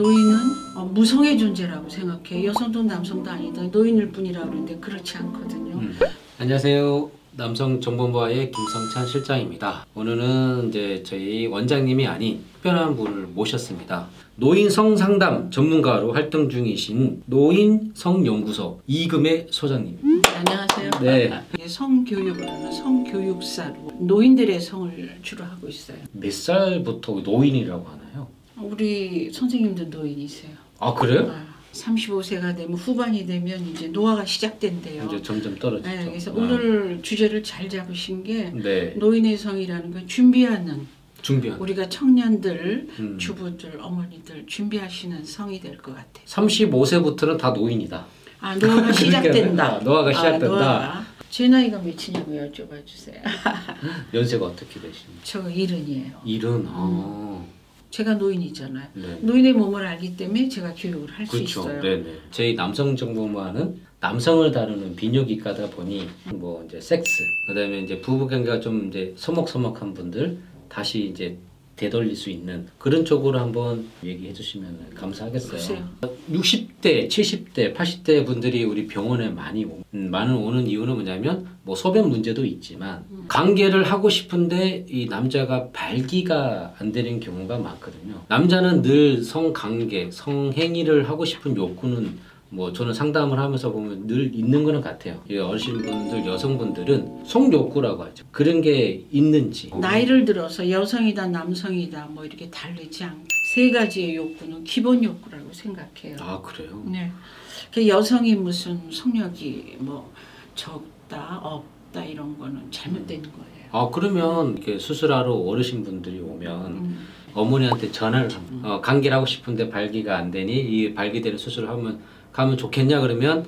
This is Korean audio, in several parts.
노인은 어, 무성의 존재라고 생각해. 여성도 남성도 아니다. 노인일 뿐이라 그러는데 그렇지 않거든요. 음. 안녕하세요. 남성 정보부와의 김성찬 실장입니다. 오늘은 이제 저희 원장님이 아닌 특별한 분을 모셨습니다. 노인 성상담 전문가로 활동 중이신 노인 성연구소 이금의 소장님. 안녕하세요. 네. 성교육을 하는 성교육사로 노인들의 성을 주로 하고 있어요. 몇 살부터 노인이라고 하나요? 우리 선생님도 노인이세요. 아 그래요? 아, 35세가 되면 후반이 되면 이제 노화가 시작된대요. 이제 점점 떨어지죠. 네, 그래서 아. 오늘 주제를 잘 잡으신 게 네 노인의 성이라는 건 준비하는 준비한. 우리가 청년들, 음. 주부들, 어머니들 준비하시는 성이 될 것 같아요. 35세부터는 다 노인이다. 아 노화가 시작된다. 아, 노화가 시작된다. 노화가. 제 나이가 몇이냐고 여쭤봐 주세요. 연세가 어떻게 되십니까? 저 일흔이에요. 일은 아. 제가 노인이잖아요. 네. 노인의 몸을 알기 때문에 제가 교육을 할수 그렇죠. 있어요. 네네. 저희 남성 정보만은 남성을 다루는 비뇨기과다 보니 뭐 이제 섹스, 그다음에 이제 부부 관계가 좀 이제 서먹서먹한 분들 다시 이제 되돌릴 수 있는 그런 쪽으로 한번 얘기해 주시면 감사하겠어요. 글쎄요. 60대, 70대, 80대 분들이 우리 병원에 많이 오, 음, 많은 오는 이유는 뭐냐면 뭐 소변 문제도 있지만 관계를 하고 싶은데 이 남자가 발기가 안 되는 경우가 많거든요. 남자는 늘 성관계, 성행위를 하고 싶은 욕구는 뭐 저는 상담을 하면서 보면 늘 있는 거는 같아요. 이 어르신분들, 여성분들은 성욕구라고 하죠. 그런 게 있는지. 나이를 들어서 여성이다 남성이다 뭐 이렇게 다르지 않고 세 가지의 욕구는 기본 욕구라고 생각해요. 아 그래요? 네. 그 여성이 무슨 성욕이 뭐 적다 없다 이런 거는 잘못된 거예요. 아 그러면 이렇게 수술하러 어르신분들이 오면 음. 어머니한테 전화를 합니다. 어, 관계를 하고 싶은데 발기가 안 되니 이 발기되는 수술을 하면 가면 좋겠냐 그러면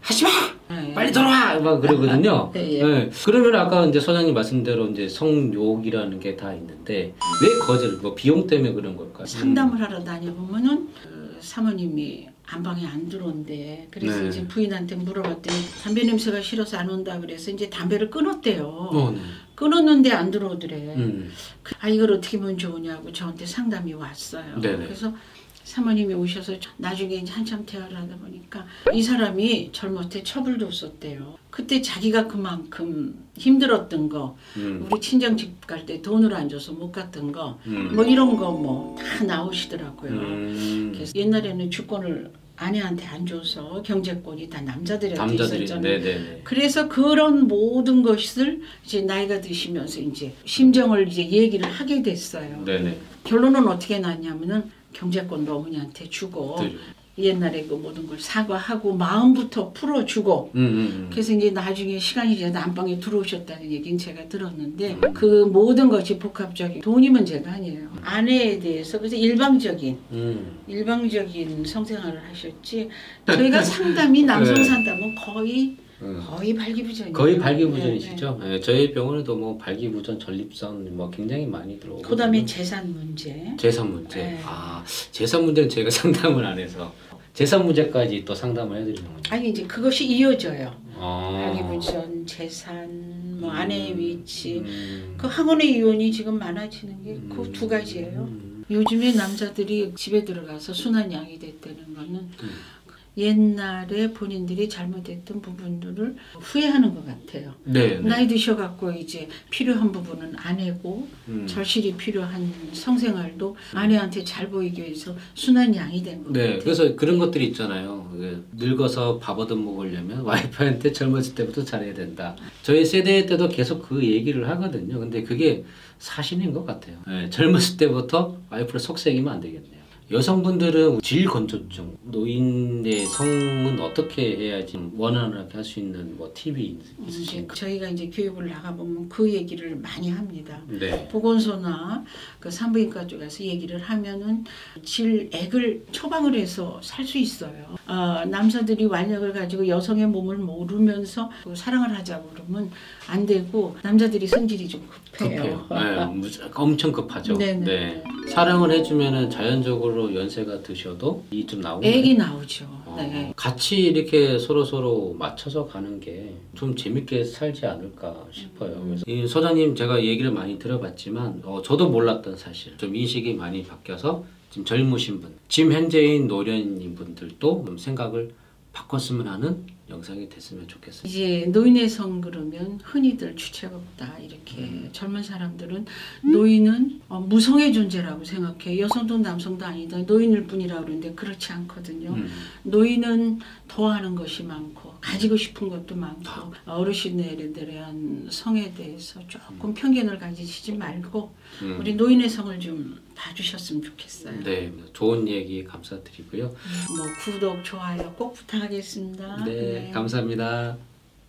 하지 마 네. 빨리 돌아와 막 그러거든요. 네, 예. 네. 그러면 아까 이제 소장님 말씀대로 이제 성욕이라는 게 다 있는데 왜 거절? 뭐 비용 때문에 그런 걸까? 상담을 하러 다녀보면은 그 사모님이 안방에 안 들어온대. 그래서 네. 이제 부인한테 물어봤더니 담배 냄새가 싫어서 안 온다 그래서 이제 담배를 끊었대요. 어, 네. 끊었는데 안 들어오더래. 음. 그, 아 이걸 어떻게 하면 좋으냐고 저한테 상담이 왔어요. 네네. 그래서 사모님이 오셔서 나중에 이제 한참 대화를 하다 보니까 이 사람이 젊을 때 처불도 없었대요. 그때 자기가 그만큼 힘들었던 거, 음. 우리 친정 집 갈 때 돈을 안 줘서 못 갔던 거, 음. 뭐 이런 거 뭐 다 나오시더라고요. 음. 그래서 옛날에는 주권을 아내한테 안 줘서 경제권이 다 남자들한테 남자들이 있었잖아요. 네네네. 그래서 그런 모든 것을 이제 나이가 드시면서 이제 심정을 이제 얘기를 하게 됐어요. 네네. 결론은 어떻게 났냐면은 경제권도 어머니한테 주고 네. 옛날에 그 모든 걸 사과하고 마음부터 풀어주고 음, 음, 음. 그래서 이제 나중에 시간이 지나서 안방에 들어오셨다는 얘기는 제가 들었는데 음. 그 모든 것이 복합적인 돈이 문제가 아니에요. 아내에 대해서 그래서 일방적인 음. 일방적인 성생활을 하셨지 저희가 상담이 남성 네. 상담은 거의 음. 거의 발기부전이에요. 거의 네, 발기부전이시죠? 네, 저희 병원에도 뭐 발기부전, 전립선 뭐 굉장히 많이 들어오고. 네. 그다음에 재산 문제. 재산 문제. 네. 아 재산 문제는 제가 상담을 안 해서 재산 문제까지 또 상담을 해드리는군요. 아니 이제 그것이 이어져요. 아. 발기부전, 재산, 뭐 아내의 위치. 음. 그 학원의 이혼이 지금 많아지는 게그 음. 두 가지예요. 음. 요즘에 남자들이 집에 들어가서 순한 양이 됐다는 거는 음. 옛날에 본인들이 잘못했던 부분들을 후회하는 것 같아요. 네. 네. 나이 드셔갖고 이제 필요한 부분은 아내고 음. 절실히 필요한 성생활도 아내한테 잘 보이기 위해서 순한 양이 된것 네, 같아요. 그래서 그런 것들이 있잖아요. 그 늙어서 밥 얻어 먹으려면 와이프한테 젊었을 때부터 잘해야 된다. 저희 세대 때도 계속 그 얘기를 하거든요. 근데 그게 사실인 것 같아요. 네, 젊었을 때부터 와이프를 속삭이면 안 되겠네요. 여성분들은 질 건조증, 노인의 성은 어떻게 해야지 원활하게 할 수 있는 뭐 팁이 이제 있으신가요? 저희가 이제 교육을 나가보면 그 얘기를 많이 합니다. 네. 보건소나 그 산부인과 쪽에서 얘기를 하면은 질액을 처방을 해서 살 수 있어요. 어, 남자들이 완력을 가지고 여성의 몸을 모르면서 그 사랑을 하자고 그러면 안 되고 남자들이 성질이 좀 급해요. 급해요. 네, 엄청 급하죠. 네네. 네. 사랑을 해주면은 자연적으로 정도로 연세가 드셔도 이 좀 나오는 애기 나오죠. 어, 네. 같이 이렇게 서로 서로 맞춰서 가는 게 좀 재밌게 살지 않을까 싶어요. 음. 그래서 이 소장님 제가 얘기를 많이 들어봤지만 어, 저도 몰랐던 사실 좀 인식이 많이 바뀌어서 지금 젊으신 분, 지금 현재인 노련인 분들도 좀 생각을 바꿨으면 하는 영상이 됐으면 좋겠어요. 이제 노인의 성 그러면 흔히들 주체가 없다 이렇게 음. 젊은 사람들은 노인은 어, 무성의 존재라고 생각해 여성도 남성도 아니다 노인일 뿐이라 그러는데 그렇지 않거든요. 음. 노인은 더하는 것이 많고 가지고 싶은 것도 많고 어르신들에 대한 성에 대해서 조금 편견을 가지시지 말고 음. 우리 노인의 성을 좀 봐주셨으면 좋겠어요. 네, 좋은 얘기 감사드리고요. 뭐 구독 좋아요 꼭 부탁하겠습니다. 네, 감사합니다.